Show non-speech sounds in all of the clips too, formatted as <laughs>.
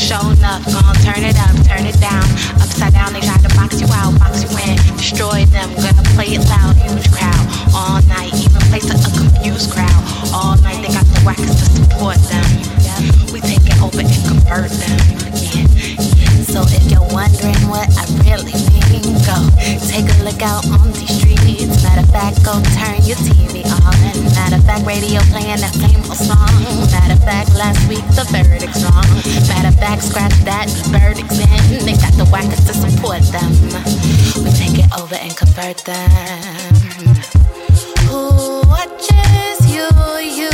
Show enough, gon' turn it up, turn it down. Upside down, they try to box you out, box you in, destroy them. Gonna play it loud, huge crowd all night, even place a, a confused crowd all night. They got the whackers to support them. We take it over and convert them. So if you're wondering what I really mean, go take a look out on these streets. Matter of fact, go turn your TV on. Matter of fact, radio playing that famous song. Matter of fact, last week the verdict's wrong. Matter of fact, scratch that, the verdict's in. They got the whackers to support them. We take it over and convert them. Who watches you, you,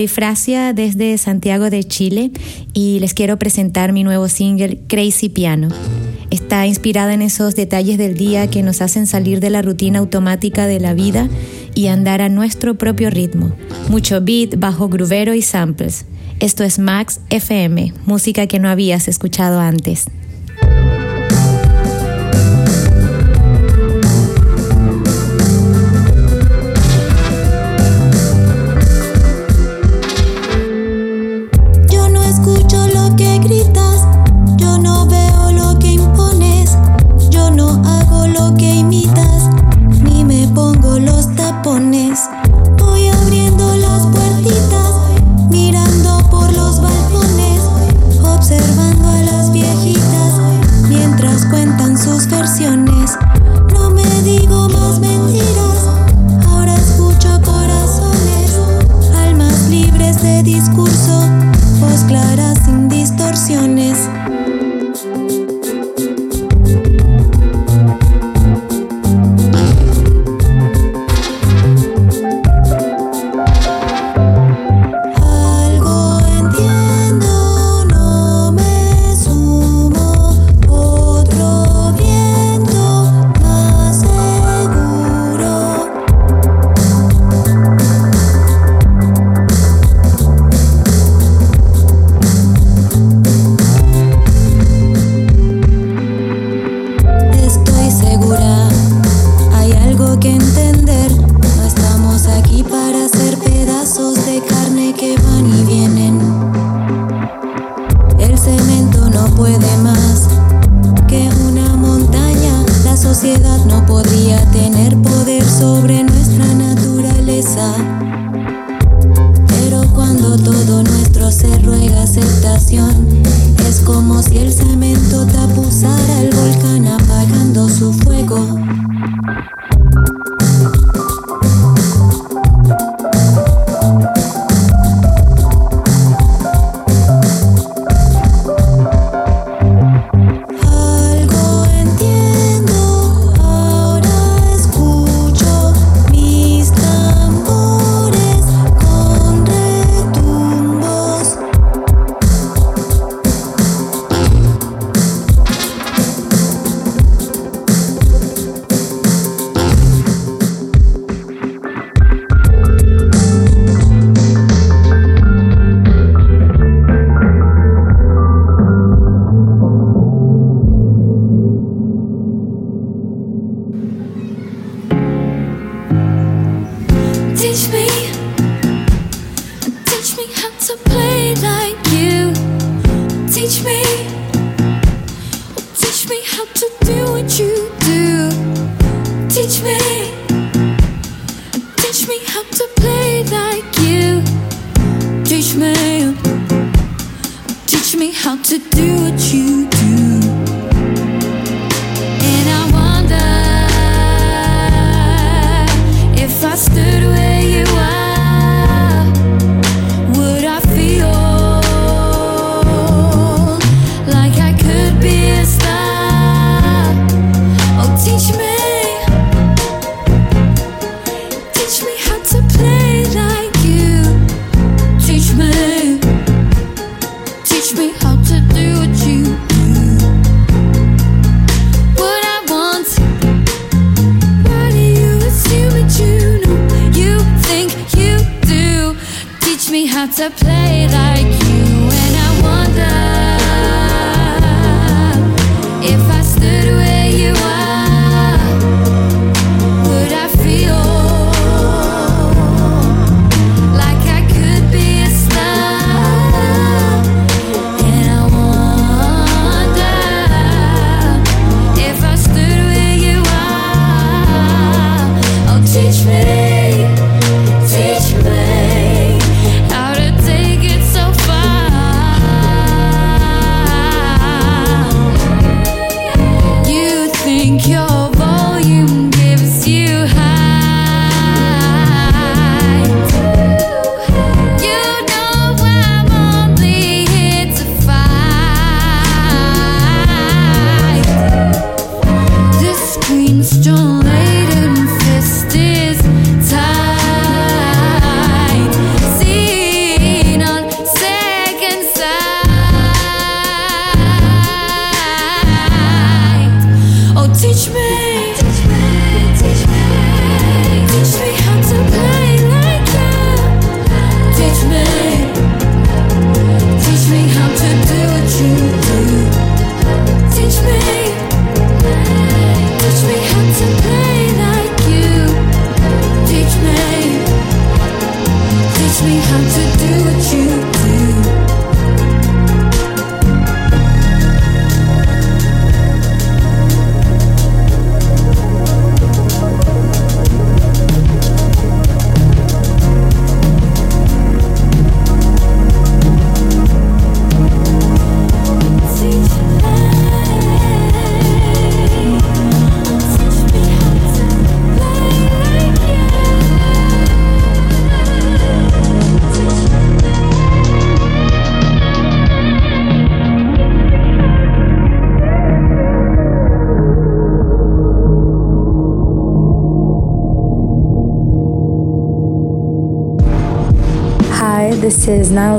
soy Fracia desde Santiago de Chile y les quiero presentar mi nuevo single Crazy Piano. Está inspirada en esos detalles del día que nos hacen salir de la rutina automática de la vida y andar a nuestro propio ritmo. Mucho beat, bajo gruvero y samples. Esto es Max FM, música que no habías escuchado antes.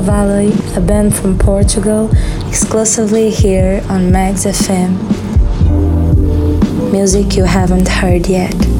Valley, a band from Portugal, exclusively here on Mags FM. Music you haven't heard yet.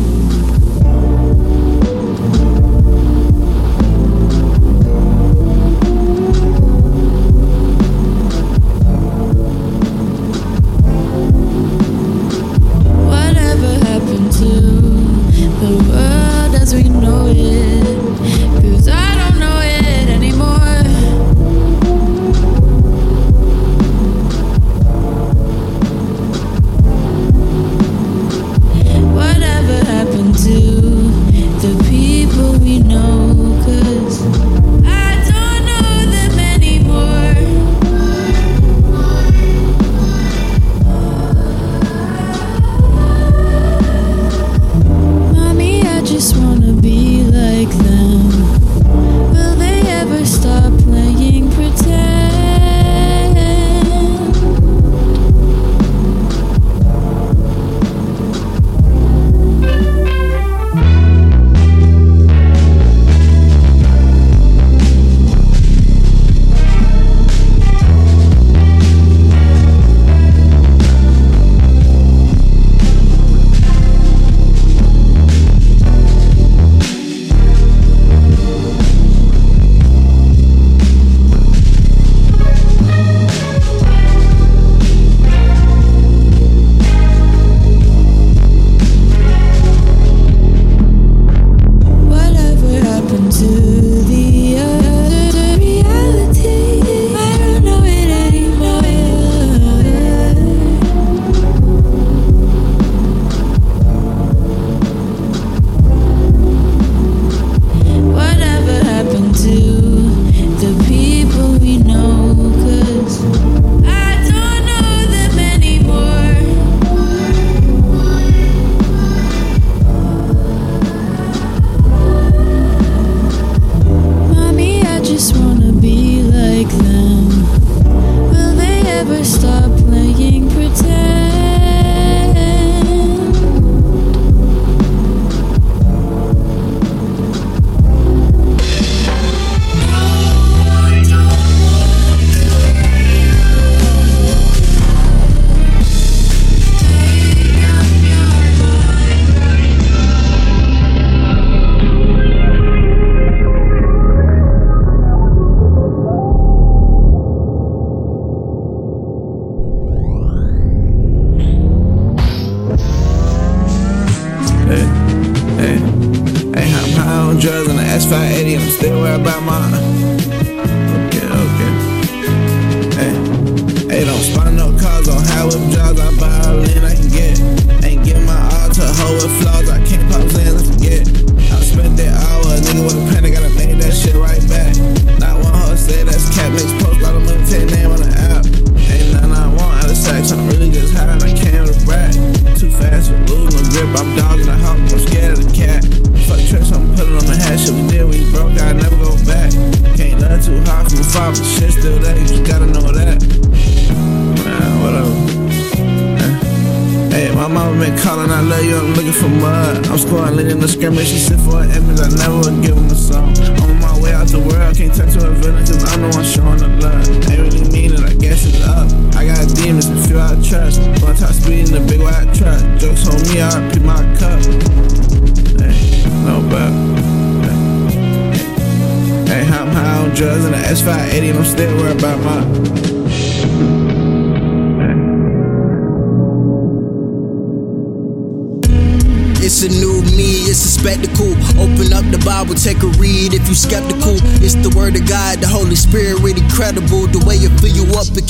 by mine.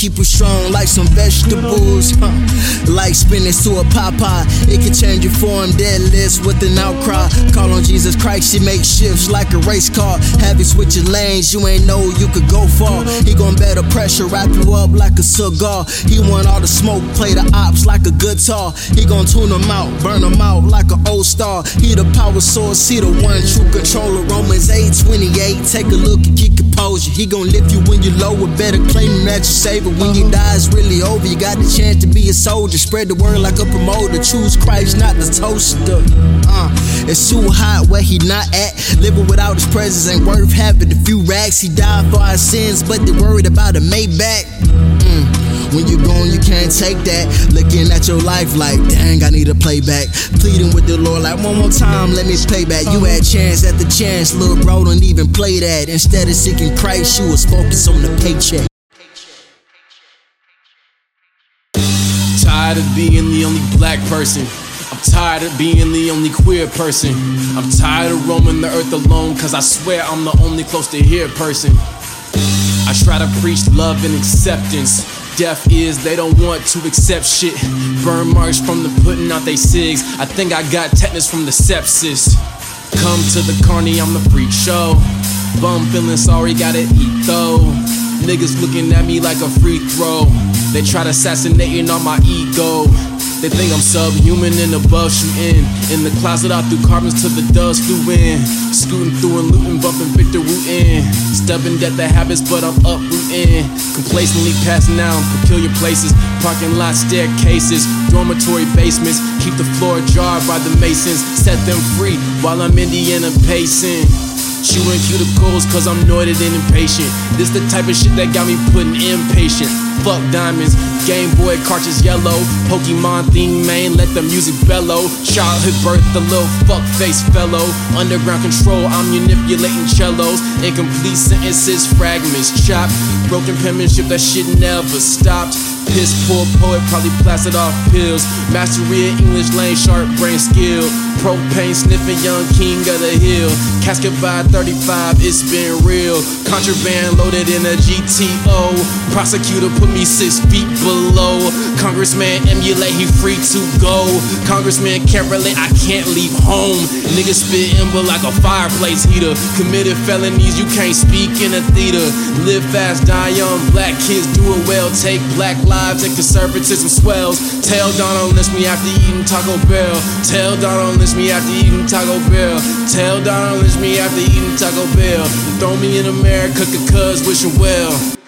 Keep you strong like some vegetables. Huh. Like spinach to a Popeye, it can change your form, deadlifts with an outcry. Call on Jesus Christ, he makes shifts like a race car. Have you switching lanes, you ain't know you could go far. He gon' better pressure, wrap you up like a cigar. He want all the smoke, play the ops like a guitar. He gon' tune them out, burn them out like an old star. He the power source, he the one true controller. Romans 8 28, take a look and keep compose you. He gon' lift you when you're low. Better claim him that you save. When you die, it's really over. You got the chance to be a soldier. Spread the word like a promoter. Choose Christ, not the toaster. Uh, it's too hot where he not at. Living without his presence ain't worth having a few racks. He died for our sins, but they worried about a Maybach. When you gone, you can't take that. Looking at your life like, dang, I need a playback. Pleading with the Lord like, one more time, let me pay back. You had chance at the chance, little bro, don't even play that. Instead of seeking Christ, you was focused on the paycheck. Tired of being the only black person. I'm tired of being the only queer person. I'm tired of roaming the earth alone, cause I swear I'm the only close to here person. I try to preach love and acceptance. Deaf is they don't want to accept shit. Burn marks from the putting out they cigs. I think I got tetanus from the sepsis. Come to the carny, I'm the freak show. Bum feeling sorry, gotta eat though. Niggas looking at me like a free throw. They try to assassinating on my ego. They think I'm subhuman and above shooting. In the closet, I threw carbons till the dust flew in. Scooting through and looting, bumping Victor Wooten. Stubborn death the habits, but I'm uprooting. Complacently passing out peculiar places. Parking lot staircases, dormitory basements. Keep the floor jarred by the masons. Set them free while I'm Indiana pacing. Chewing cuticles cause I'm noided and impatient. This the type of shit that got me putting impatient. Fuck diamonds, Game Boy cartridge yellow. Pokemon theme main, let the music bellow. Childhood birth, the little fuck face fellow. Underground control, I'm manipulating cellos. Incomplete sentences, fragments chopped. Broken penmanship, that shit never stopped. Piss poor poet, probably blasted off pills. Mastery of English lane, sharp brain skill. Propane sniffing, young king of the hill. Casket by 35, it's been real. Contraband loaded in a GTO. Prosecutor put me six feet below. Congressman emulate, he free to go. Congressman can't relate, I can't leave home. Niggas spit ember like a fireplace heater. Committed felonies, you can't speak in a theater. Live fast, die young. Black kids do it well. Take black lives and conservatism swells. Tell Donald list me after eating Taco Bell. Tell Donald list me after eating Taco Bell. Tell Donald list me after eating Taco Bell. Throw me in America, cause wishing well.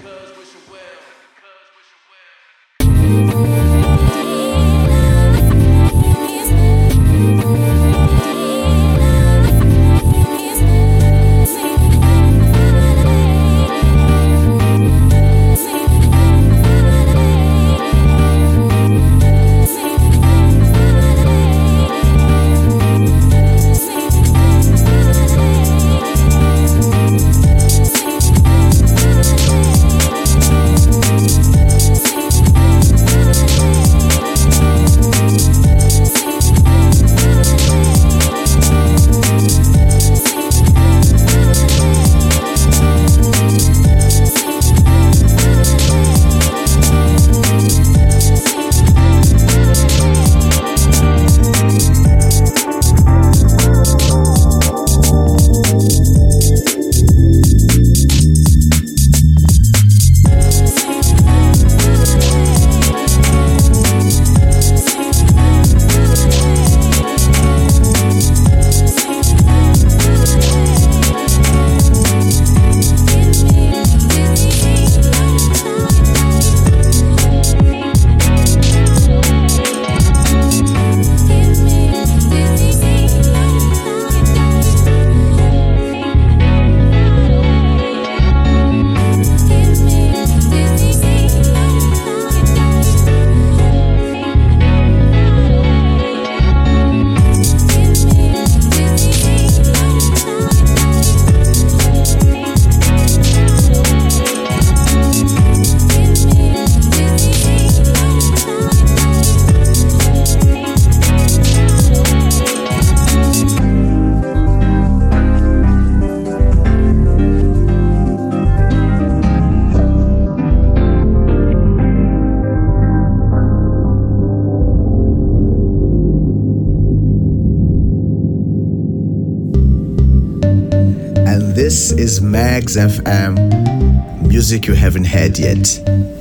Is Mags FM, music you haven't heard yet.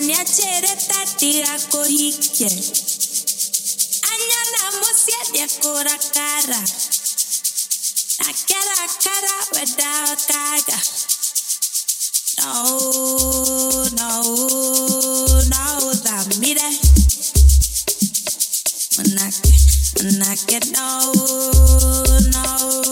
Ania cereta tira kohikye Anya namo siedye kora kara Nakera kara weda kaga No, no, no, da mire. Manake, manake, no, no.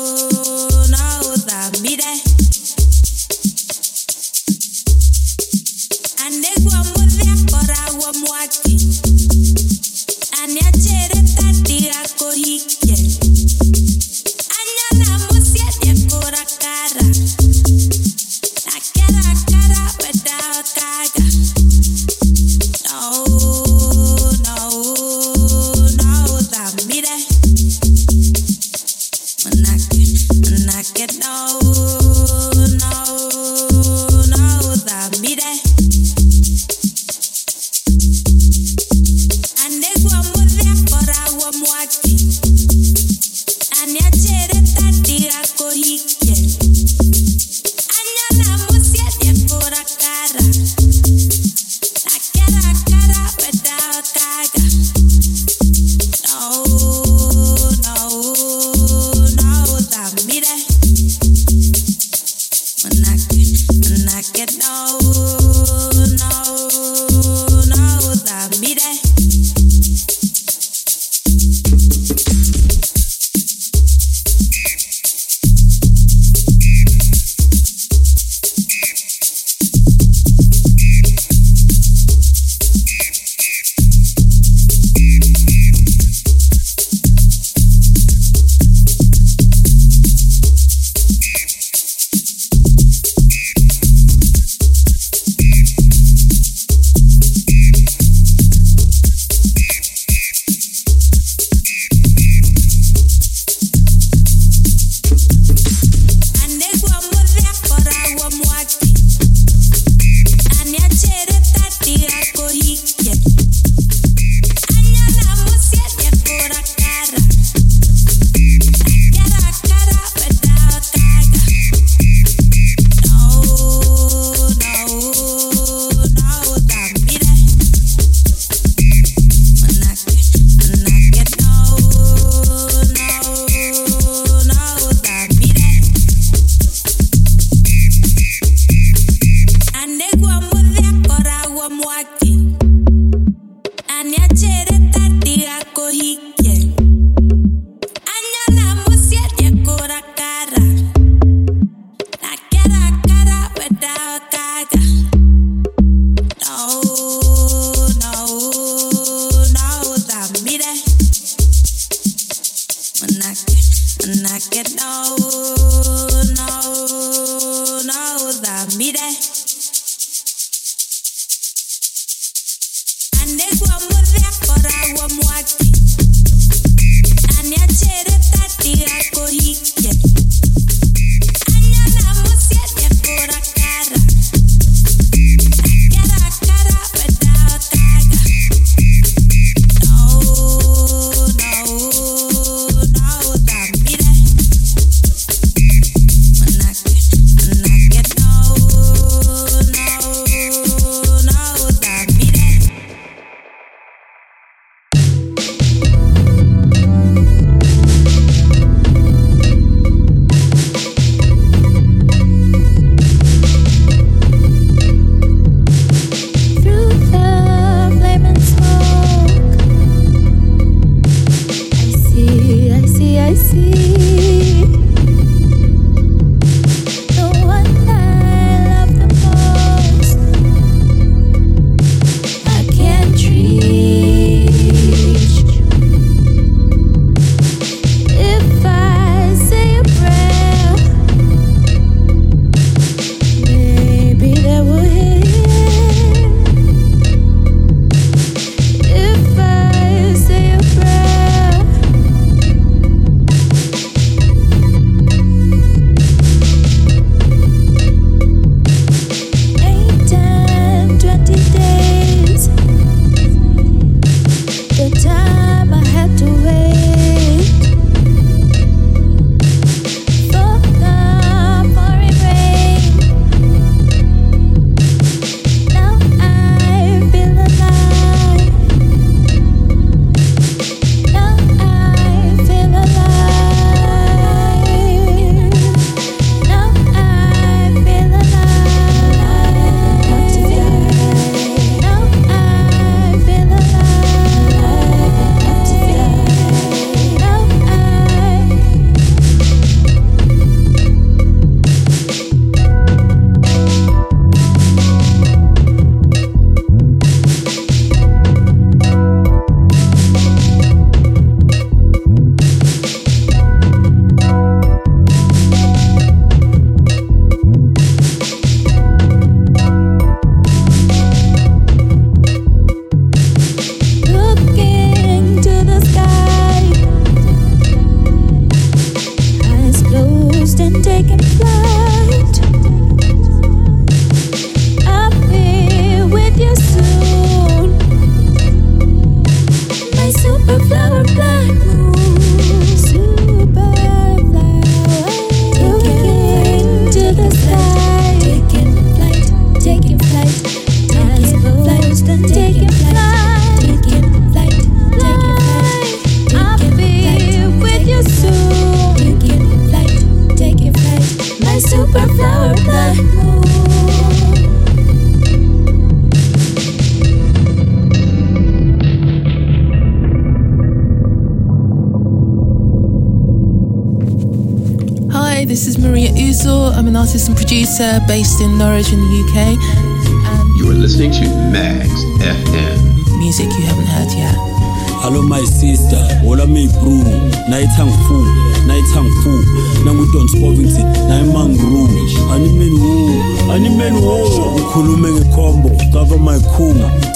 Based in Norwich in the UK.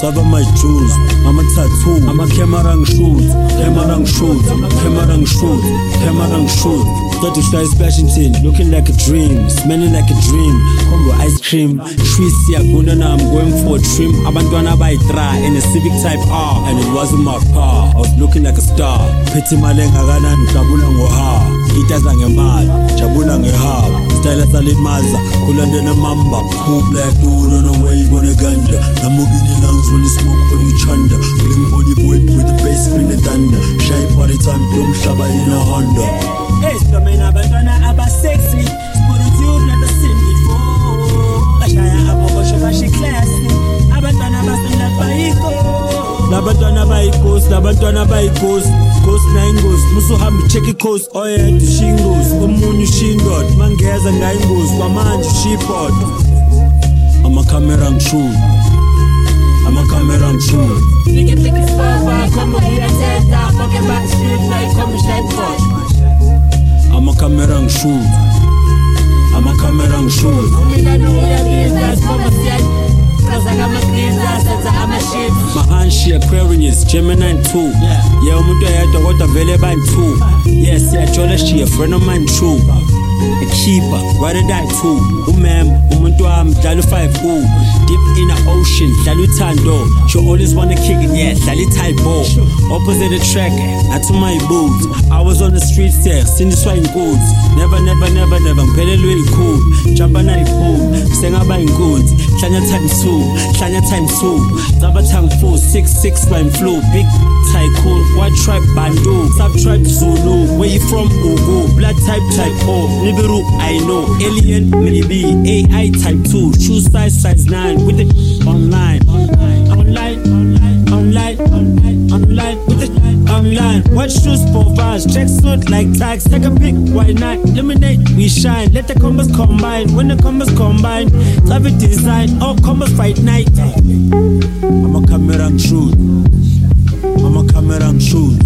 Cover my jewels, ama tattoo. Ama camera shoot, camera shoot Camera shoot, camera shoot Start to try Splashington, looking like a dream. Smelling like a dream, combo ice cream. Trees siyaguna na I'm going for a trim. Abantwana bayitra in a Civic Type R. And it wasn't my car, I was looking like a star. Phethe imali engakanani, jabula ngoha Itaza ngemali, jabula ngehaba Style salimaza, kulandela mamba. Cool black dude on the wave on a ganja Lamborghini lungs when you smoke when you chanda Bling body boy with the bass bring the thunder. Shy party time, drum shaba in a Honda. Hey, stomina abantwana abasexy Spiritude never seen before. Bashaya abobosho bashi classy. Abantwana basanda bayiko labantwana bayikosi labantwana bayikosi kosi nayingozi musuhambe ucheck icoast oyedwa oh, ushingozi omunye ushindod mangeza ngayingozi kwamanje ushipod amakhamera ngishulu amakhamera ngishulu amakhamera ngishulu amakhamera ngishulu mahanshi aquarius gemini 2 yeah. Umuntu oyedwa kodwa vele bayi-two yes siyajola she a friend of mine true. A keeper or die too umem umuntu wami dlala u-5 u deep in the ocean. Dlala uthando she always wanna kick it yeah dlala i-tybo opposite attract nathi my boots i was on the streets there sindiswa inkunzi never never never never ngiphelelwe ikhulu jumpa nayiphulu sengaba inkunzi hlanya time two hlanya time two. Zaba time four six six swine flu big tycoon white tribe bandu sub tribe zulu. Where you from? Ugu. Blood type type o. Nibiru i know. Alien maybe ai type 2 shoe size size 9 with it. Online online online online online. With it online what shoes for vase check suit like tags. Take a pic why not? Eliminate we shine. Let the combos combine. When the combos combine love it design. All combos fight night. I'm a camera and shoot. I'm a camera and shoot.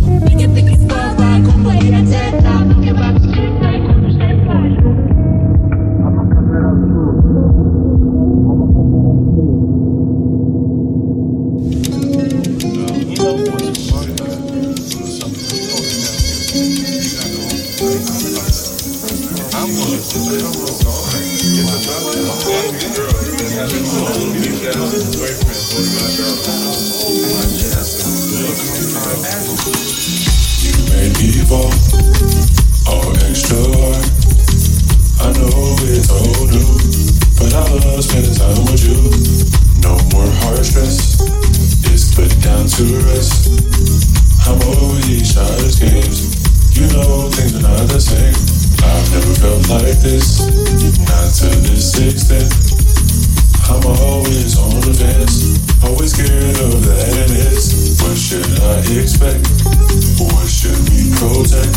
Always on the fence, always scared of it is. What should I expect? What should we protect?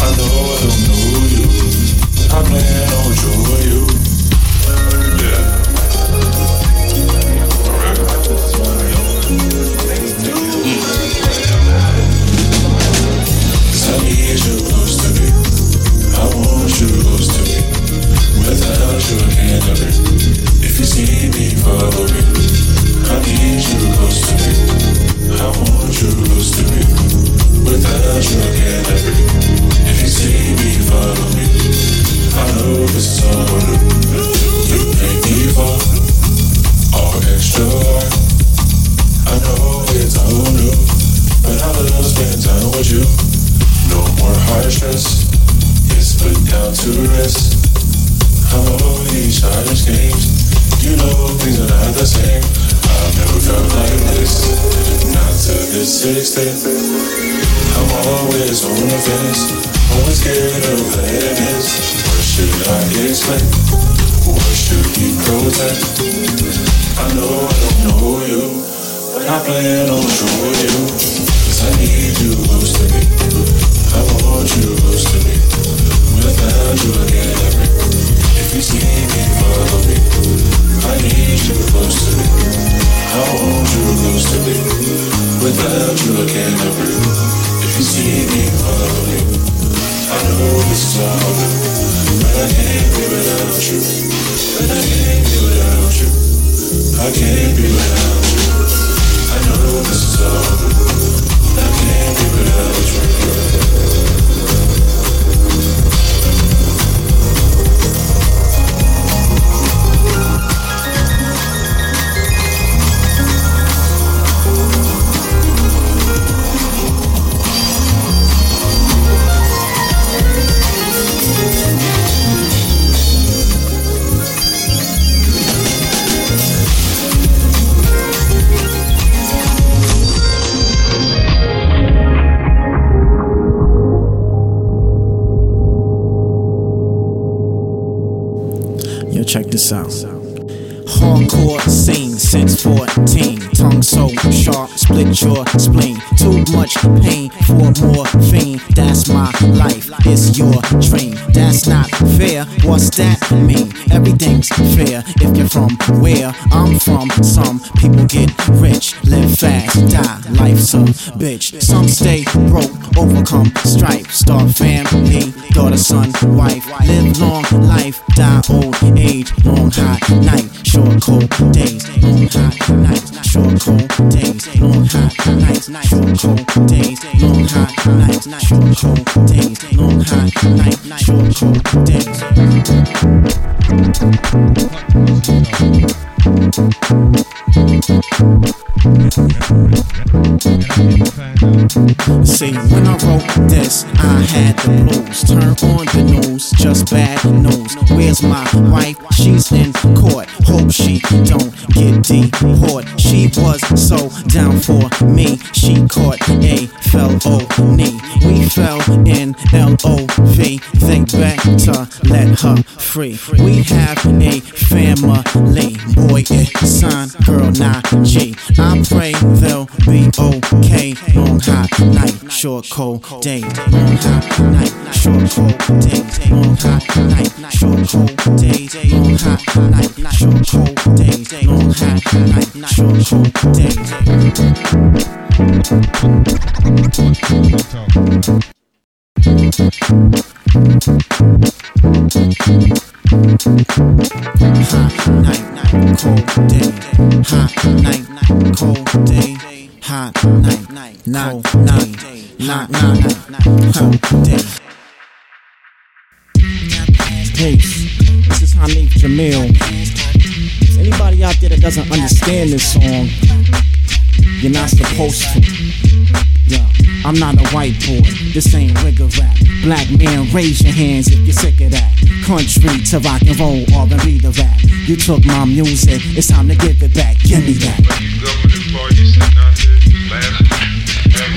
I know I don't know you. I plan on showing you. Yeah. I need you close to me. I want you close to me. Without you, I can't live it. If you see me, follow me. I need you close to. I want you close to. Without you, I can't live. If you see me, follow me. I know this is all. You make me fall, all extra. I know it's all new, but I love spending time with you. No more heart stress, it's put down to rest. I'm over these childish games. You know things are not the same. I've never felt like this, not to this extent. I'm always on the fence, always scared of this. What should I explain? What should we protect? I know I don't know you, but I plan on showing you. Cause I need you close to me. I want you close to me. You, I can't breathe. If you see me, follow me. I need you close to me. I want you close to me. Without you, I can't breathe. If you see me, follow. I know this is all good, but I can't be without you. But I can't be without you. I can't be without you. I know this is all but I can't be without you. Out. Hardcore scene since 14. Tongue so sharp, split your spleen. Too much pain for more life, it's your dream. That's not fair. What's that mean? Everything's fair if you're from where I'm from. Some people get rich, live fast, die. Life's a bitch. Some stay broke, overcome strife. Start family, daughter, son, wife. Live long life, die old age. Long hot night, short cold days. Long hot nights, short cold days. Long hot short cold days. Long hot nights, short cold days. Long hot nights, short cold days. See, when I wrote this, I had the blues. Turn on the news, just bad news. Where's my wife? She's in court. Hope she don't get deported. She was so down for me. She caught a fell knee. We fell in L O V. They better let her free. We have a family. Boy, it's son, girl, not G. I pray they'll be okay. Long hot night, short cold day. Long hot night, short cold day. Long hot night, short cold day. Long hot night, short cold day. Long hot night, short cold day. Hot night, cold day. Hot night, cold day. Hot night, knock, knock, knock, knock, cold day. Peace. This is Hanif Jamil. Is anybody out there that doesn't understand this song? You're not supposed to. Yeah, I'm not a white boy. This ain't wigger rap. Black man, raise your hands if you're sick of that. Country to rock and roll, R&B to rap. You took my music, it's time to give it back. Give me that.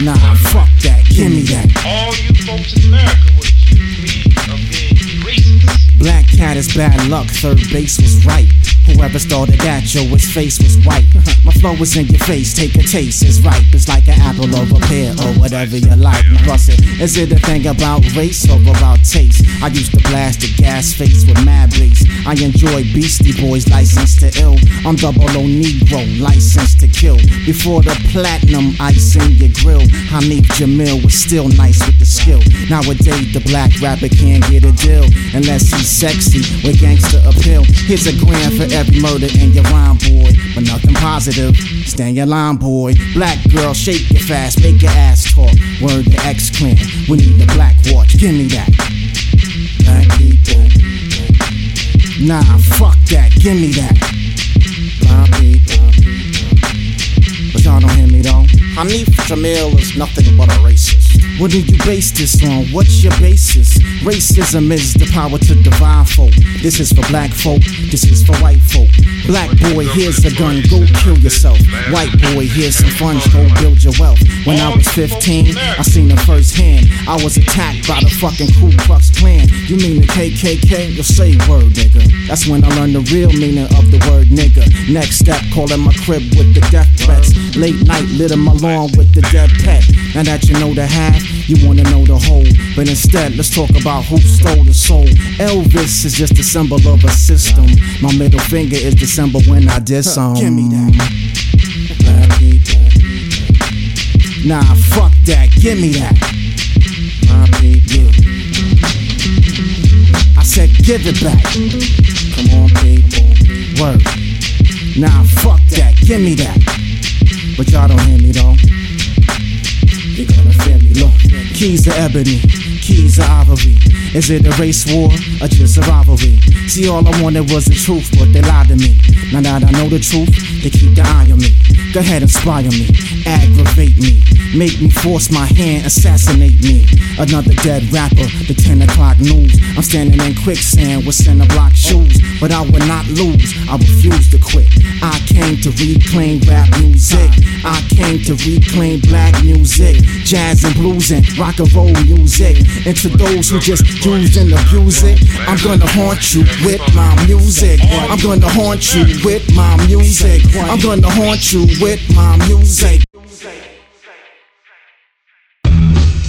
Nah, fuck that. Give me that. All you folks in America would accuse me of being racist. Black cat is bad luck, third base was right. Whoever started that, yo, his face was white. <laughs> My flow was in your face, take a taste, it's ripe. It's like an apple or a pear or whatever you like. Plus, it, is it a thing about race or about taste? I used to blast the gas face with mad bass. I enjoy Beastie Boys, licensed to ill. I'm double O Negro, licensed to kill. Before the platinum ice in your grill, Hanif Jamil was still nice with the skill. Nowadays, the black rapper can't get a deal unless he's sexy with gangster appeal. Here's a grand for every murder in your rhyme, boy. But nothing positive. Stand your line, boy. Black girl, shake it fast, make your ass talk. Word to X Clan, we need the black watch. Give me that. Black people. Nah, fuck that. Give me that. Black people. But y'all don't hear me though. Hanif Jamil is nothing but a racist. What do you base this on? What's your basis? Racism is the power to divide folk. This is for black folk, this is for white folk. Black boy, here's a gun, go kill yourself. White boy, here's some funds, go build your wealth. When I was 15, I seen it firsthand. I was attacked by the fucking Ku Klux Klan. You mean the KKK? You'll say word, nigga. That's when I learned the real meaning of the word nigga. Next step, calling my crib with the death threats. Late night, lit my lawn with the dead pet. Now that you know the half, you wanna know the whole. But instead, let's talk about who stole the soul. Elvis is just a symbol of a system. My middle finger is the symbol when I did some. Give me that. Nah, fuck that. Give me that. I said, give it back. Come on, people. Word. Nah, fuck that. Give me that. But y'all don't hear me though. You gonna feel me, look. Keys to ebony, keys to ivory. Is it a race war or just a rivalry? See, all I wanted was the truth, but they lied to me. Now that I know the truth, they keep the eye on me. Go ahead, inspire me, aggravate me, make me force my hand, assassinate me. Another dead rapper, the 10 o'clock news. I'm standing in quicksand with center block shoes, but I will not lose. I refuse to quit. I came to reclaim rap music. I came to reclaim black music, jazz and blues and rock and roll music. And to those who just use and abuse it, I'm gonna haunt you with my music. I'm gonna haunt you with my music. I'm gonna haunt you with my music.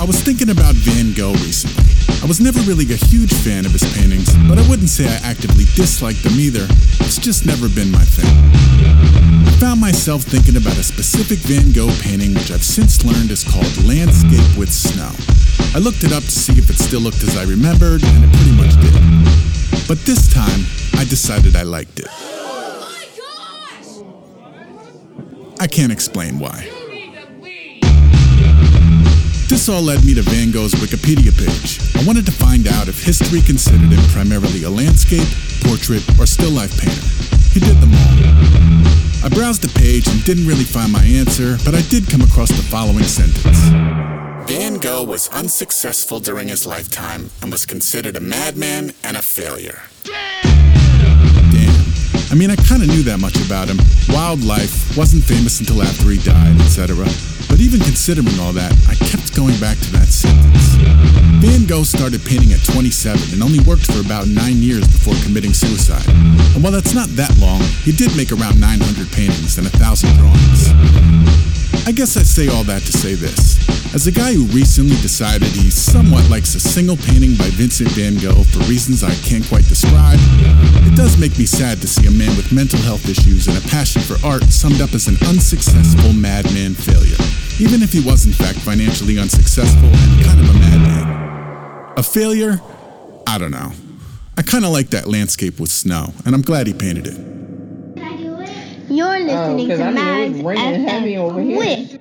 I was thinking about Van Gogh recently. I was never really a huge fan of his paintings, but I wouldn't say I actively disliked them either. It's just never been my thing. I found myself thinking about a specific Van Gogh painting, which I've since learned is called Landscape with Snow. I looked it up to see if it still looked as I remembered, and it pretty much did. But this time, I decided I liked it. Oh I can't explain why. This all led me to Van Gogh's Wikipedia page. I wanted to find out if history considered him primarily a landscape, portrait, or still life painter. He did them all. I browsed the page and didn't really find my answer, but I did come across the following sentence. Van Gogh was unsuccessful during his lifetime and was considered a madman and a failure. Damn. I mean, I kind of knew that much about him. Wildlife, wasn't famous until after he died, etc. But even considering all that, I kept going back to that sentence. Van Gogh started painting at 27 and only worked for about nine years before committing suicide. And while that's not that long, he did make around 900 paintings and a thousand drawings. I guess I say all that to say this. As a guy who recently decided he somewhat likes a single painting by Vincent van Gogh for reasons I can't quite describe, it does make me sad to see a man with mental health issues and a passion for art summed up as an unsuccessful madman failure, even if he was in fact financially unsuccessful and kind of a madman. A failure? I don't know. I kind of like that landscape with snow, and I'm glad he painted it. You're listening Oh, 'cause to I knew it Mags was heavy over here. with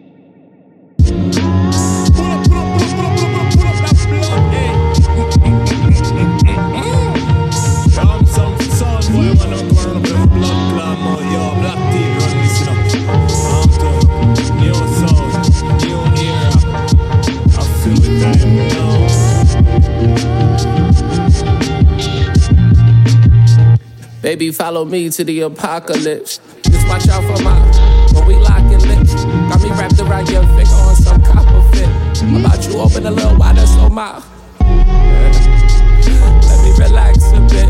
Baby, follow me to the apocalypse. Just watch out for my when we locking lips. Got me wrapped around your finger on some copper fit. About you open a little wider so my let me relax a bit.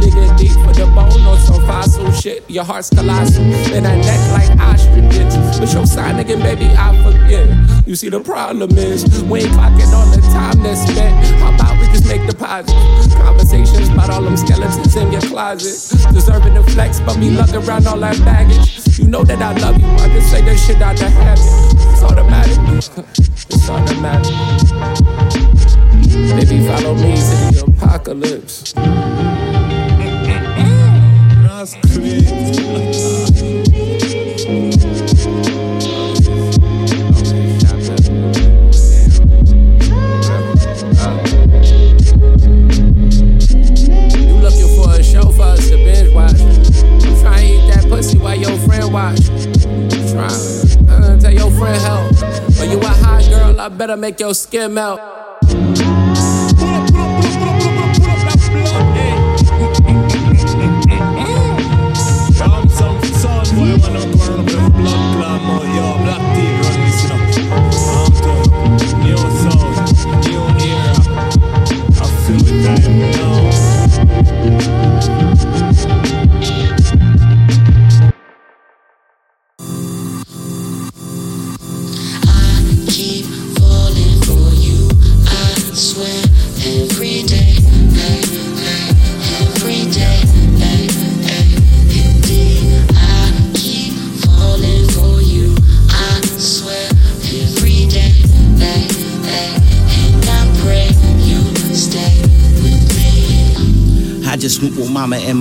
Digging deep for the bone on some fossil shit. Your heart's colossal. and that neck like ostriches. But your sign again, baby, I forget. You see, the problem is we ain't clocking on the time that's spent. How about make deposits? Conversations about all them skeletons in your closet. Deserving to flex, but me lugging around all that baggage. You know that I love you. I just say that shit out the habit. It's automatic. It's automatic. Baby, follow me to the apocalypse. That's crazy. Watch. Trying. Tell your friend help. But you a hot girl, I better make your skin melt.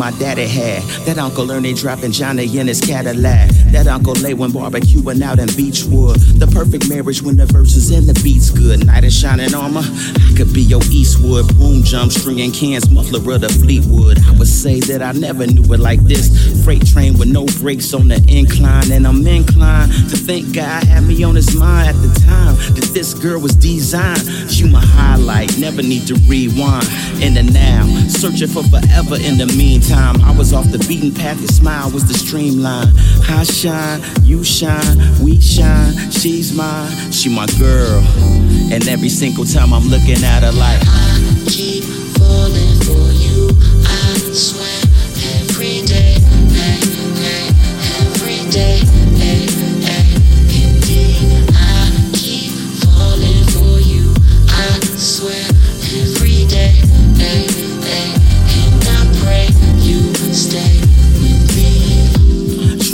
My daddy had. That Uncle Ernie dropping Johnny in his Cadillac. That Uncle Lay when barbecuing out in Beechwood. The perfect marriage when the verses and the beats good. Knight in shining armor, I could be your Eastwood. Boom jump, stringing cans, muffler of the Fleetwood. I would say that I never knew it like this. Freight train with no brakes on the incline, and I'm inclined to think God had me on his mind at the time that this girl was designed. She my highlight, never need to rewind. In the now, searching for forever in the meantime. I was off the beaten path, your smile was the streamline. I shine, you shine, we shine. She's mine, she my girl. And every single time I'm looking at her like, I keep falling for you, I swear.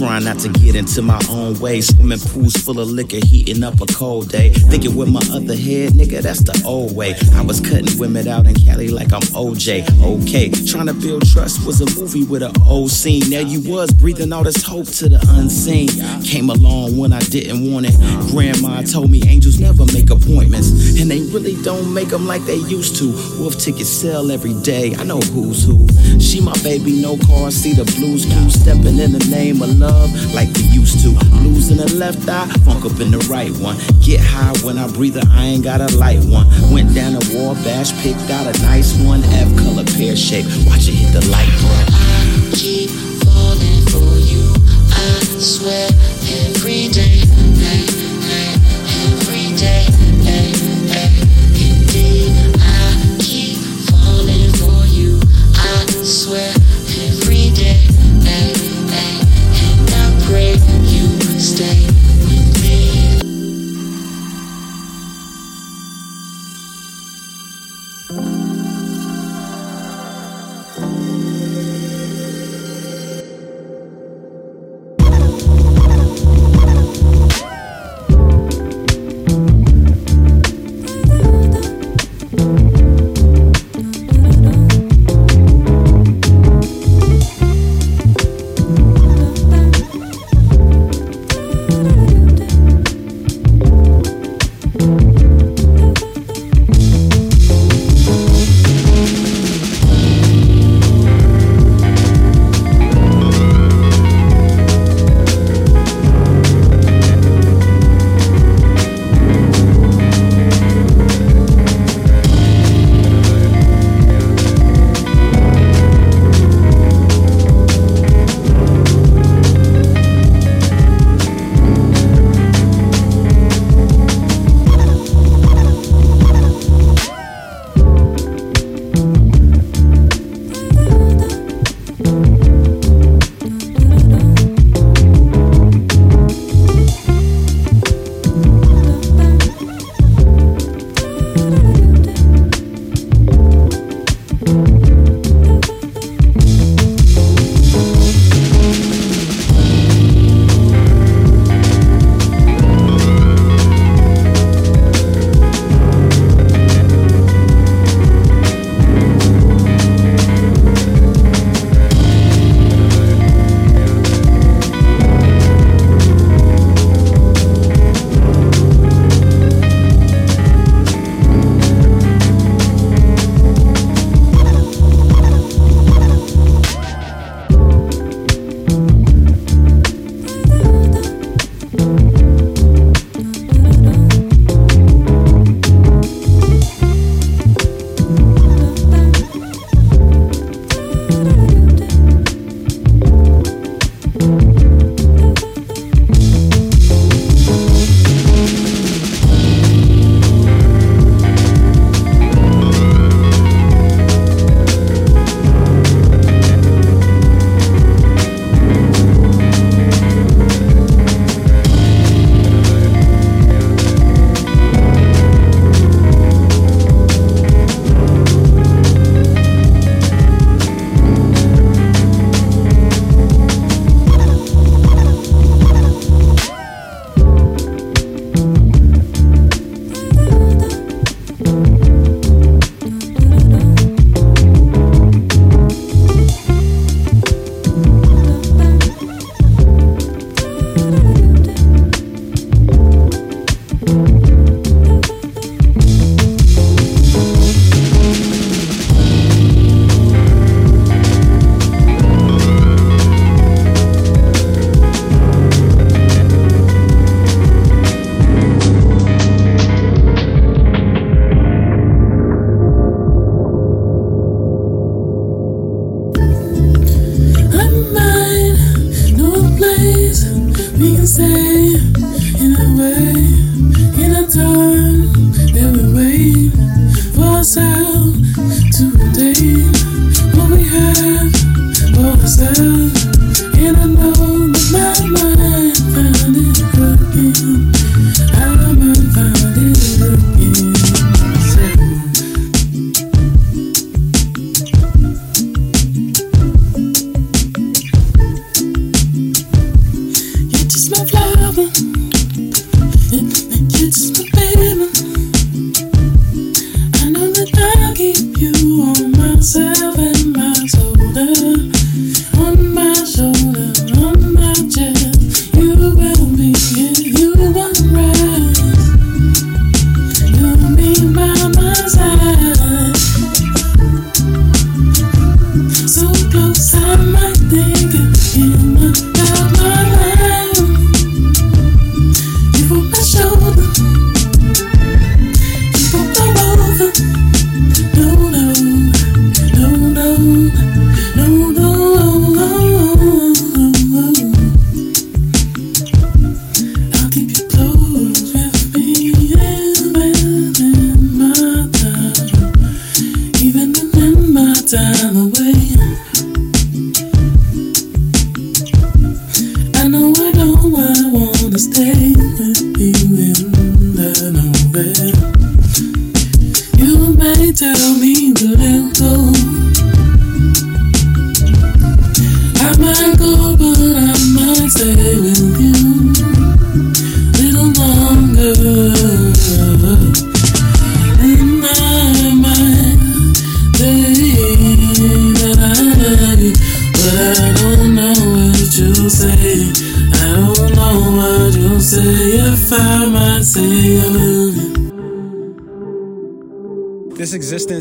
Trying not to get into my own way. Swimming pools full of liquor, heating up a cold day. Thinking with my other head, nigga, that's the old way. I was cutting women out in Cali like I'm OJ. Okay, trying to build trust was a movie with an old scene. There you was, breathing all this hope to the unseen. Came along when I didn't want it. Grandma told me angels never make appointments, and they really don't make them like they used to. Wolf tickets sell every day. I know who's who. She my baby, no car, see the blues crew stepping in the name of love like we used to. Blues in the left eye, funk up in the right one. Get high when I breathe, I ain't got a light one. Went down a war bash, picked out a nice one. F color pear shape, watch it hit the light, bro. I keep falling for you, I swear every day.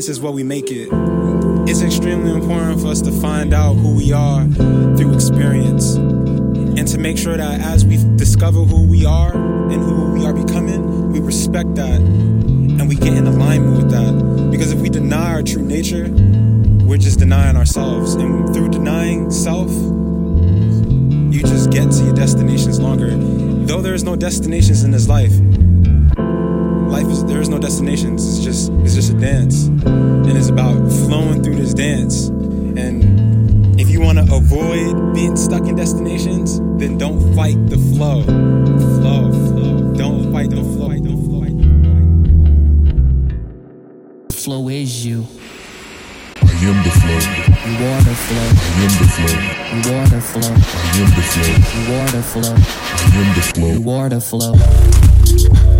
Existence is what we make it. It's extremely important for us to find out who we are through experience and to make sure that as we discover who we are and who we are becoming, we respect that and we get in alignment with that. Because if we deny our true nature, we're just denying ourselves. And through denying self, you just get to your destinations longer. Though there is no destinations in this life The flow. You are the flow. I am the flow. You are the flow. flow.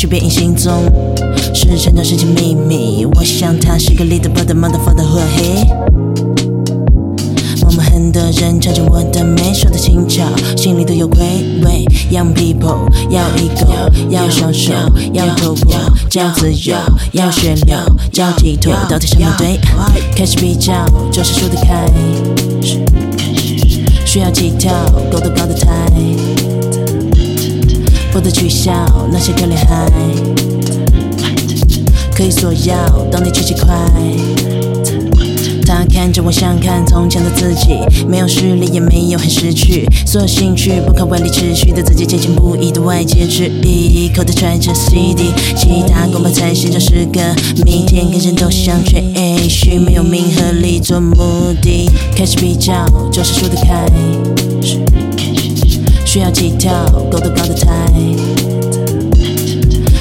去别人心中。是成长，是情秘密。我想他是个 little brother, motherfucker 和黑。我们很多人尝着我的美，说的轻巧，心里都有愧。喂。Young people 要 ego，要双手，要突破，要自由，要血流，要寄托，到底什么对？开始比较，就是输得开。需要几条狗的抱得台。我的取笑，那些可怜孩，可以索要，当你去几块。他看着我，像看从前的自己，没有势力，也没有很识趣，所有兴趣不靠外力持续的自己坚信不移的外界质疑。一口的揣着 CD，其他光盘才欣赏诗歌，每天跟人都想吹 A 区，没有名和利做目的，开始比较就是输得开。需要几条高度高的台，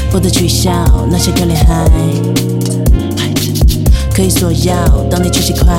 不得取笑那些可怜孩，可以索要当地区几块。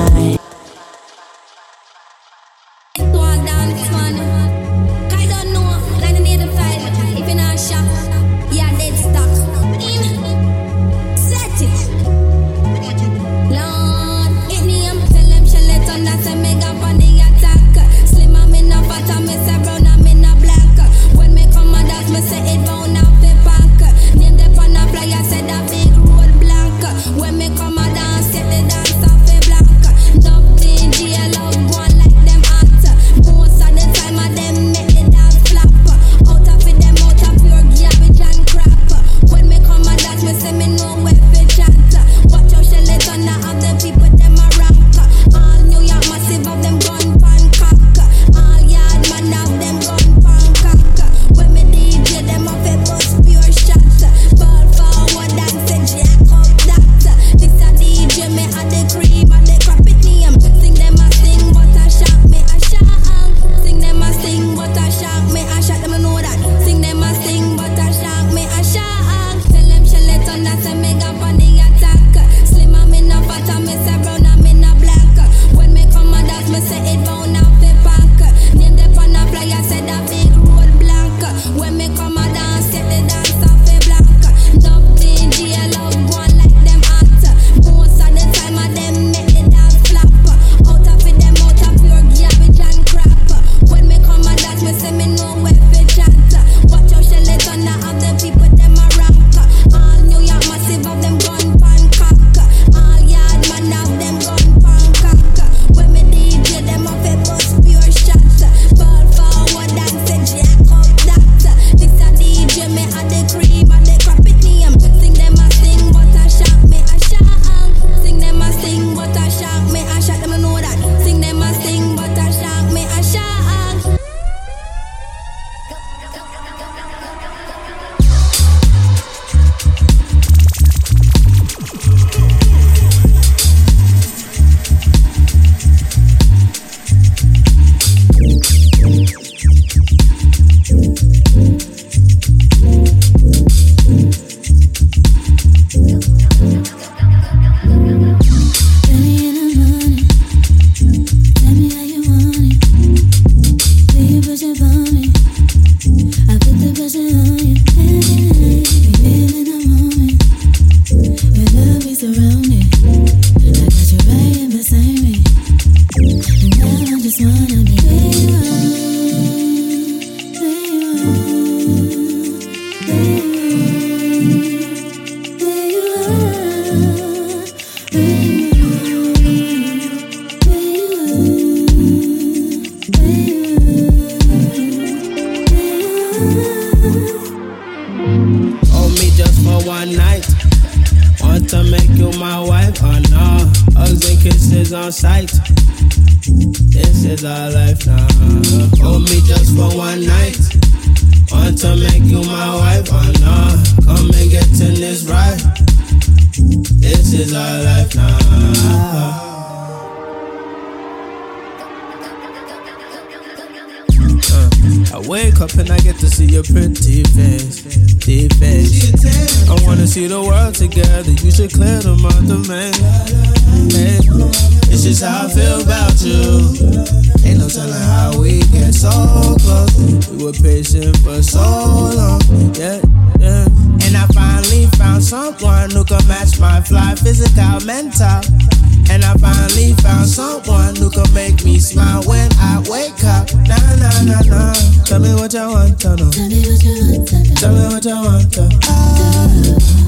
Tell me what you want, I know. Tell me what you want, I. Tell me what you want, I.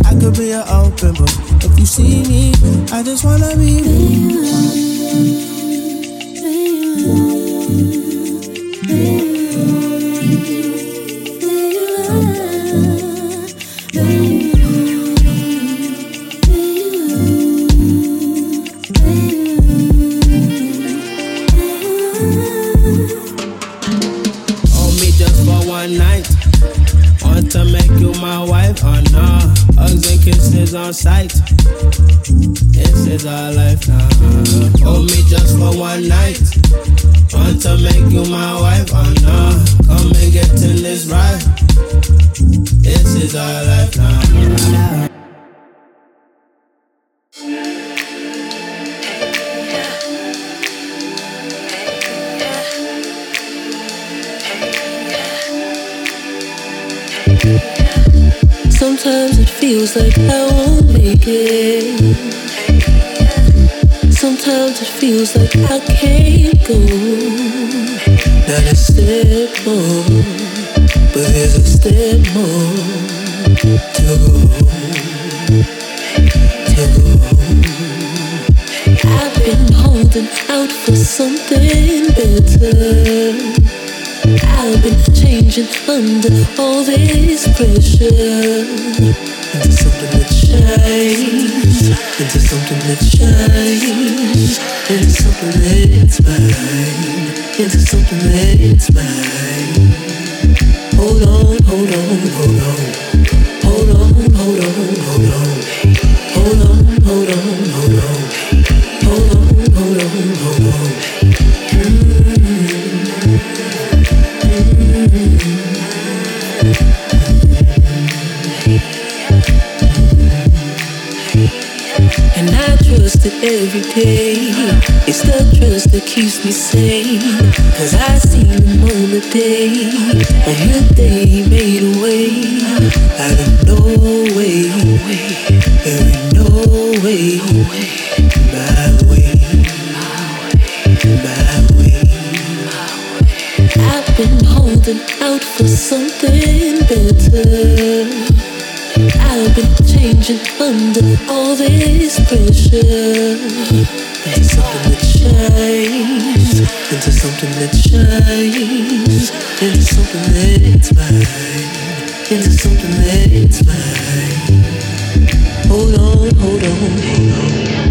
I could be your open book if you see me. I just wanna be with you. for something better. I've been changing under all this pressure. Something that shines, into something that shines, into something into something. Hold on, hold on, hold on.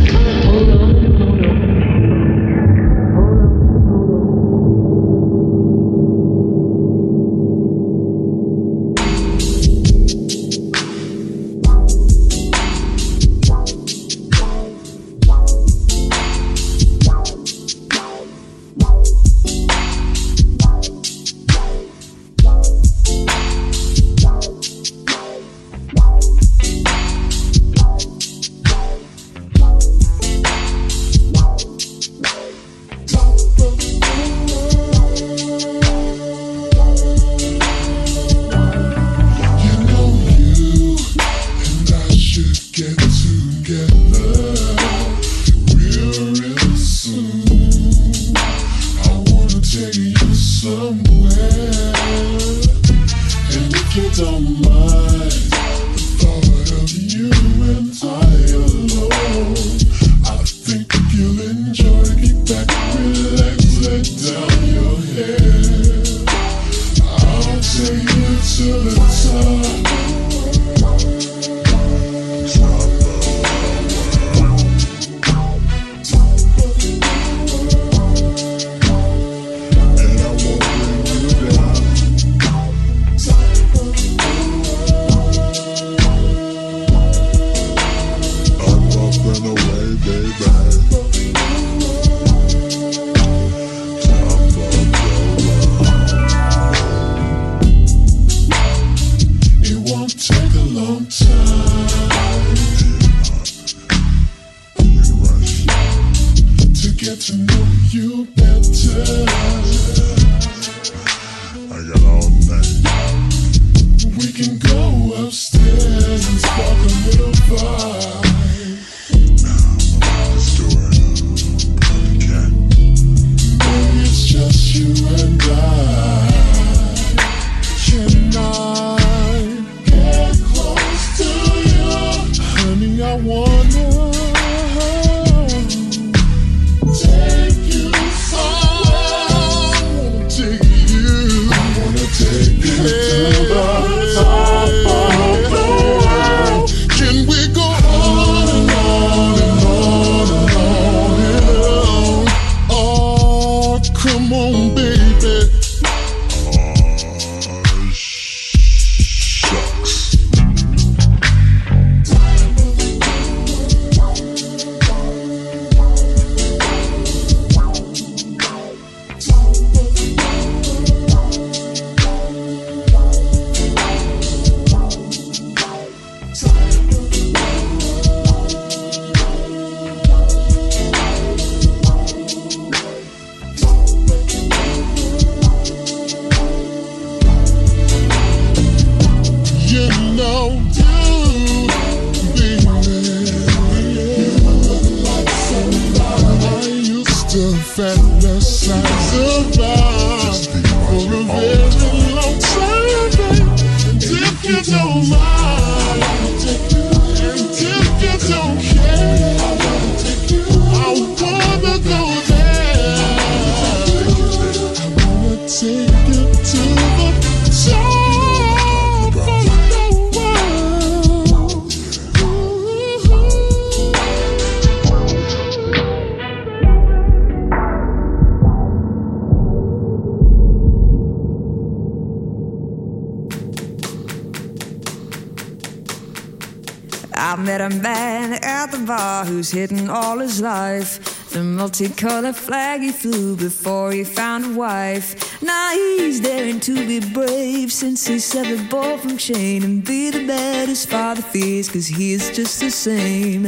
Multicolored flag he flew before he found a wife. Now he's daring to be brave since he severed ball from chain and be the man his father fears, cause he is just the same.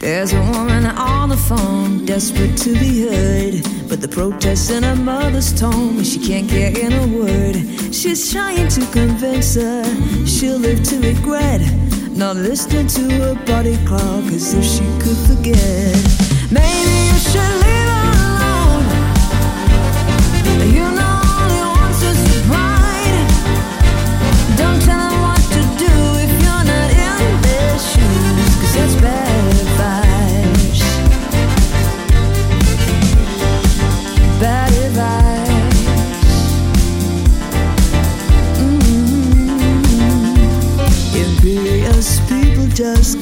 There's a woman on the phone, desperate to be heard. But the protest in her mother's tone, she can't get in a word. She's trying to convince her she'll live to regret. Not listening to her body clock as if she could forget.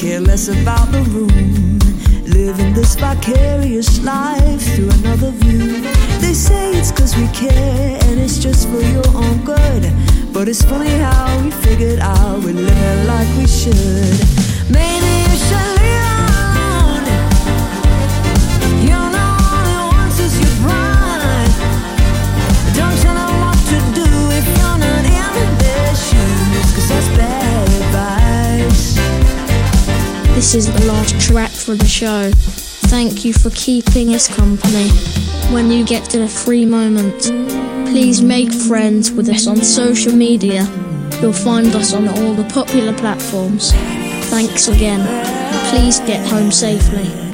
Care less about the room. Living this vicarious life through another view. They say it's cause we care and it's just for your own good. But it's funny how we figured out we live like we should. Maybe you should leave This is the last track for the show. Thank you for keeping us company. When you get to the free moment, please make friends with us on social media. You'll find us on all the popular platforms. Thanks again. Please get home safely.